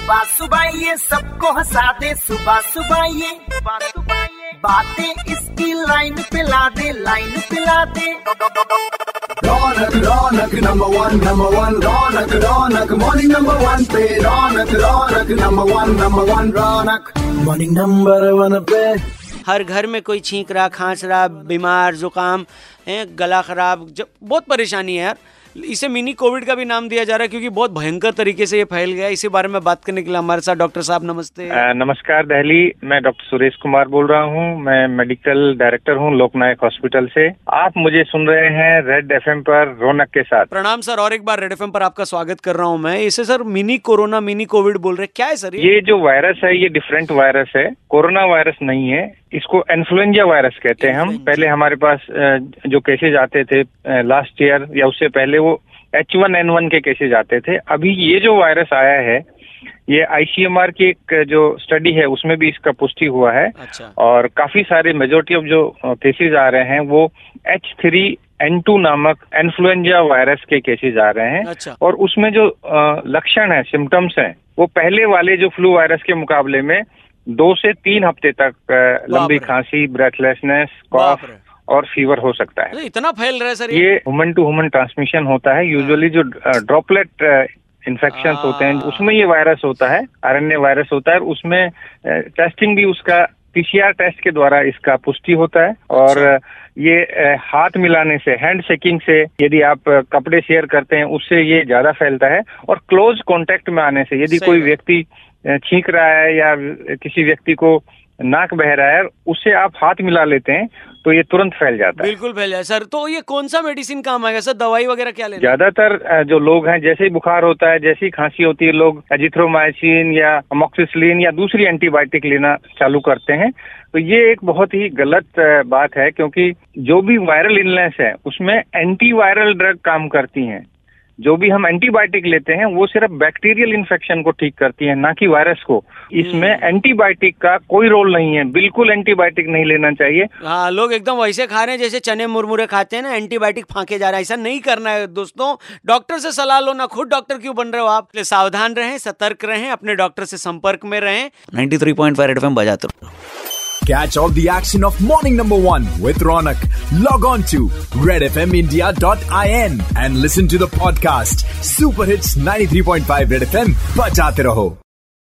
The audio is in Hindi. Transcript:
सुबह सुबह ये सबको हंसा दे सुबह सुबह ये बातें इसकी लाइन पे ला दे लाइन पे ला दे। रौनक रौनक नंबर वन नंबर वन रौनक रौनक मॉर्निंग नंबर वन पे रौनक रौनक नंबर वन नंबर वन रौनक। मॉर्निंग नंबर वन पे। हर घर में कोई छींक रहा खांस रहा बीमार जुकाम है गला खराब जब बहुत परेशानी है यार। इसे मिनी कोविड का भी नाम दिया जा रहा है क्योंकि बहुत भयंकर तरीके से ये फैल गया इसी बारे में बात करने के लिए हमारे साथ डॉक्टर साहब नमस्ते। अ, नमस्कार दहली। मैं डॉक्टर सुरेश कुमार बोल रहा हूँ। मैं मेडिकल डायरेक्टर हूँ लोकनायक हॉस्पिटल से। आप मुझे सुन रहे हैं रेड एफएम पर रौनक के साथ। प्रणाम सर और एक बार रेड एफएम पर आपका स्वागत कर रहा हूँ मैं। इसे sir mini corona mini COVID बोल रहे क्या है सर ये? जो वायरस है ये डिफरेंट वायरस है। कोरोना वायरस नहीं है। इसको इन्फ्लुएंजा वायरस कहते हैं हम। पहले हमारे पास जो केसेज आते थे लास्ट ईयर या उससे पहले वो एच वन एन वन के केसेज आते थे। अभी ये जो वायरस आया है ये आईसीएमआर की एक जो स्टडी है उसमें भी इसका पुष्टि हुआ है। अच्छा। और काफ़ी सारे मेजोरिटी ऑफ़ जो केसेज आ रहे हैं वो एच थ्री एन टू नामक इन्फ्लुएंजा वायरस के केसेज आ रहे हैं। अच्छा। और उसमें जो लक्षण है सिम्टम्स हैं वो पहले वाले जो फ्लू वायरस के मुकाबले में दो से तीन हफ़्ते तक लंबी खांसी ब्रेथलेसनेस कॉफ और फीवर हो सकता है। इतना फैल रहा है सर ये। ह्यूमन टू ह्यूमन ट्रांसमिशन होता है। यूजुअली जो ड्रॉपलेट इन्फेक्शन होते हैं हाँ। उसमें ये वायरस होता है आरएनए वायरस होता है उसमें टेस्टिंग भी उसका पीसीआर टेस्ट के द्वारा इसका पुष्टि होता है। और अच्छा। ये हाथ मिलाने से हैंड शेकिंग से यदि आप कपड़े शेयर करते हैं उससे ये ज़्यादा फैलता है। और क्लोज कांटेक्ट में आने से यदि कोई व्यक्ति छींक रहा है या किसी व्यक्ति को नाक बह रहा है उससे आप हाथ मिला लेते हैं तो ये तुरंत फैल जाता है। बिल्कुल फैल जाए सर तो ये कौन सा मेडिसिन काम आएगा? सर दवाई वगैरह क्या लेना ज़्यादातर जो लोग हैं जैसे ही बुखार होता है जैसे ही खांसी होती है लोग एजिथ्रोमाइसिन या अमोक्सिसिलिन या दूसरी एंटीबायोटिक लेना चालू करते हैं। तो ये एक बहुत ही गलत बात है क्योंकि जो भी वायरल इलनेस है उसमें एंटीवायरल ड्रग काम करती हैं। जो भी हम एंटीबायोटिक लेते हैं वो सिर्फ़ बैक्टीरियल इन्फेक्शन को ठीक करती है ना कि वायरस को। इसमें एंटीबायोटिक का कोई रोल नहीं है। बिल्कुल एंटीबायोटिक नहीं लेना चाहिए। हाँ लोग एकदम वैसे खा रहे हैं जैसे चने मुरमुरे खाते हैं ना एंटीबायोटिक फांके जा रहा है। ऐसा नहीं करना है दोस्तों। डॉक्टर से सलाह लो ना खुद डॉक्टर क्यों बन रहे हो आप? सावधान रहें सतर्क रहें अपने डॉक्टर से संपर्क में रहें। 93.5 रेड एफएम बजाते रहो। Catch all the action of morning number one with Ronak. Log on to redfmindia.in and listen to the podcast Super Hits 93.5 Red FM. Bajate raho.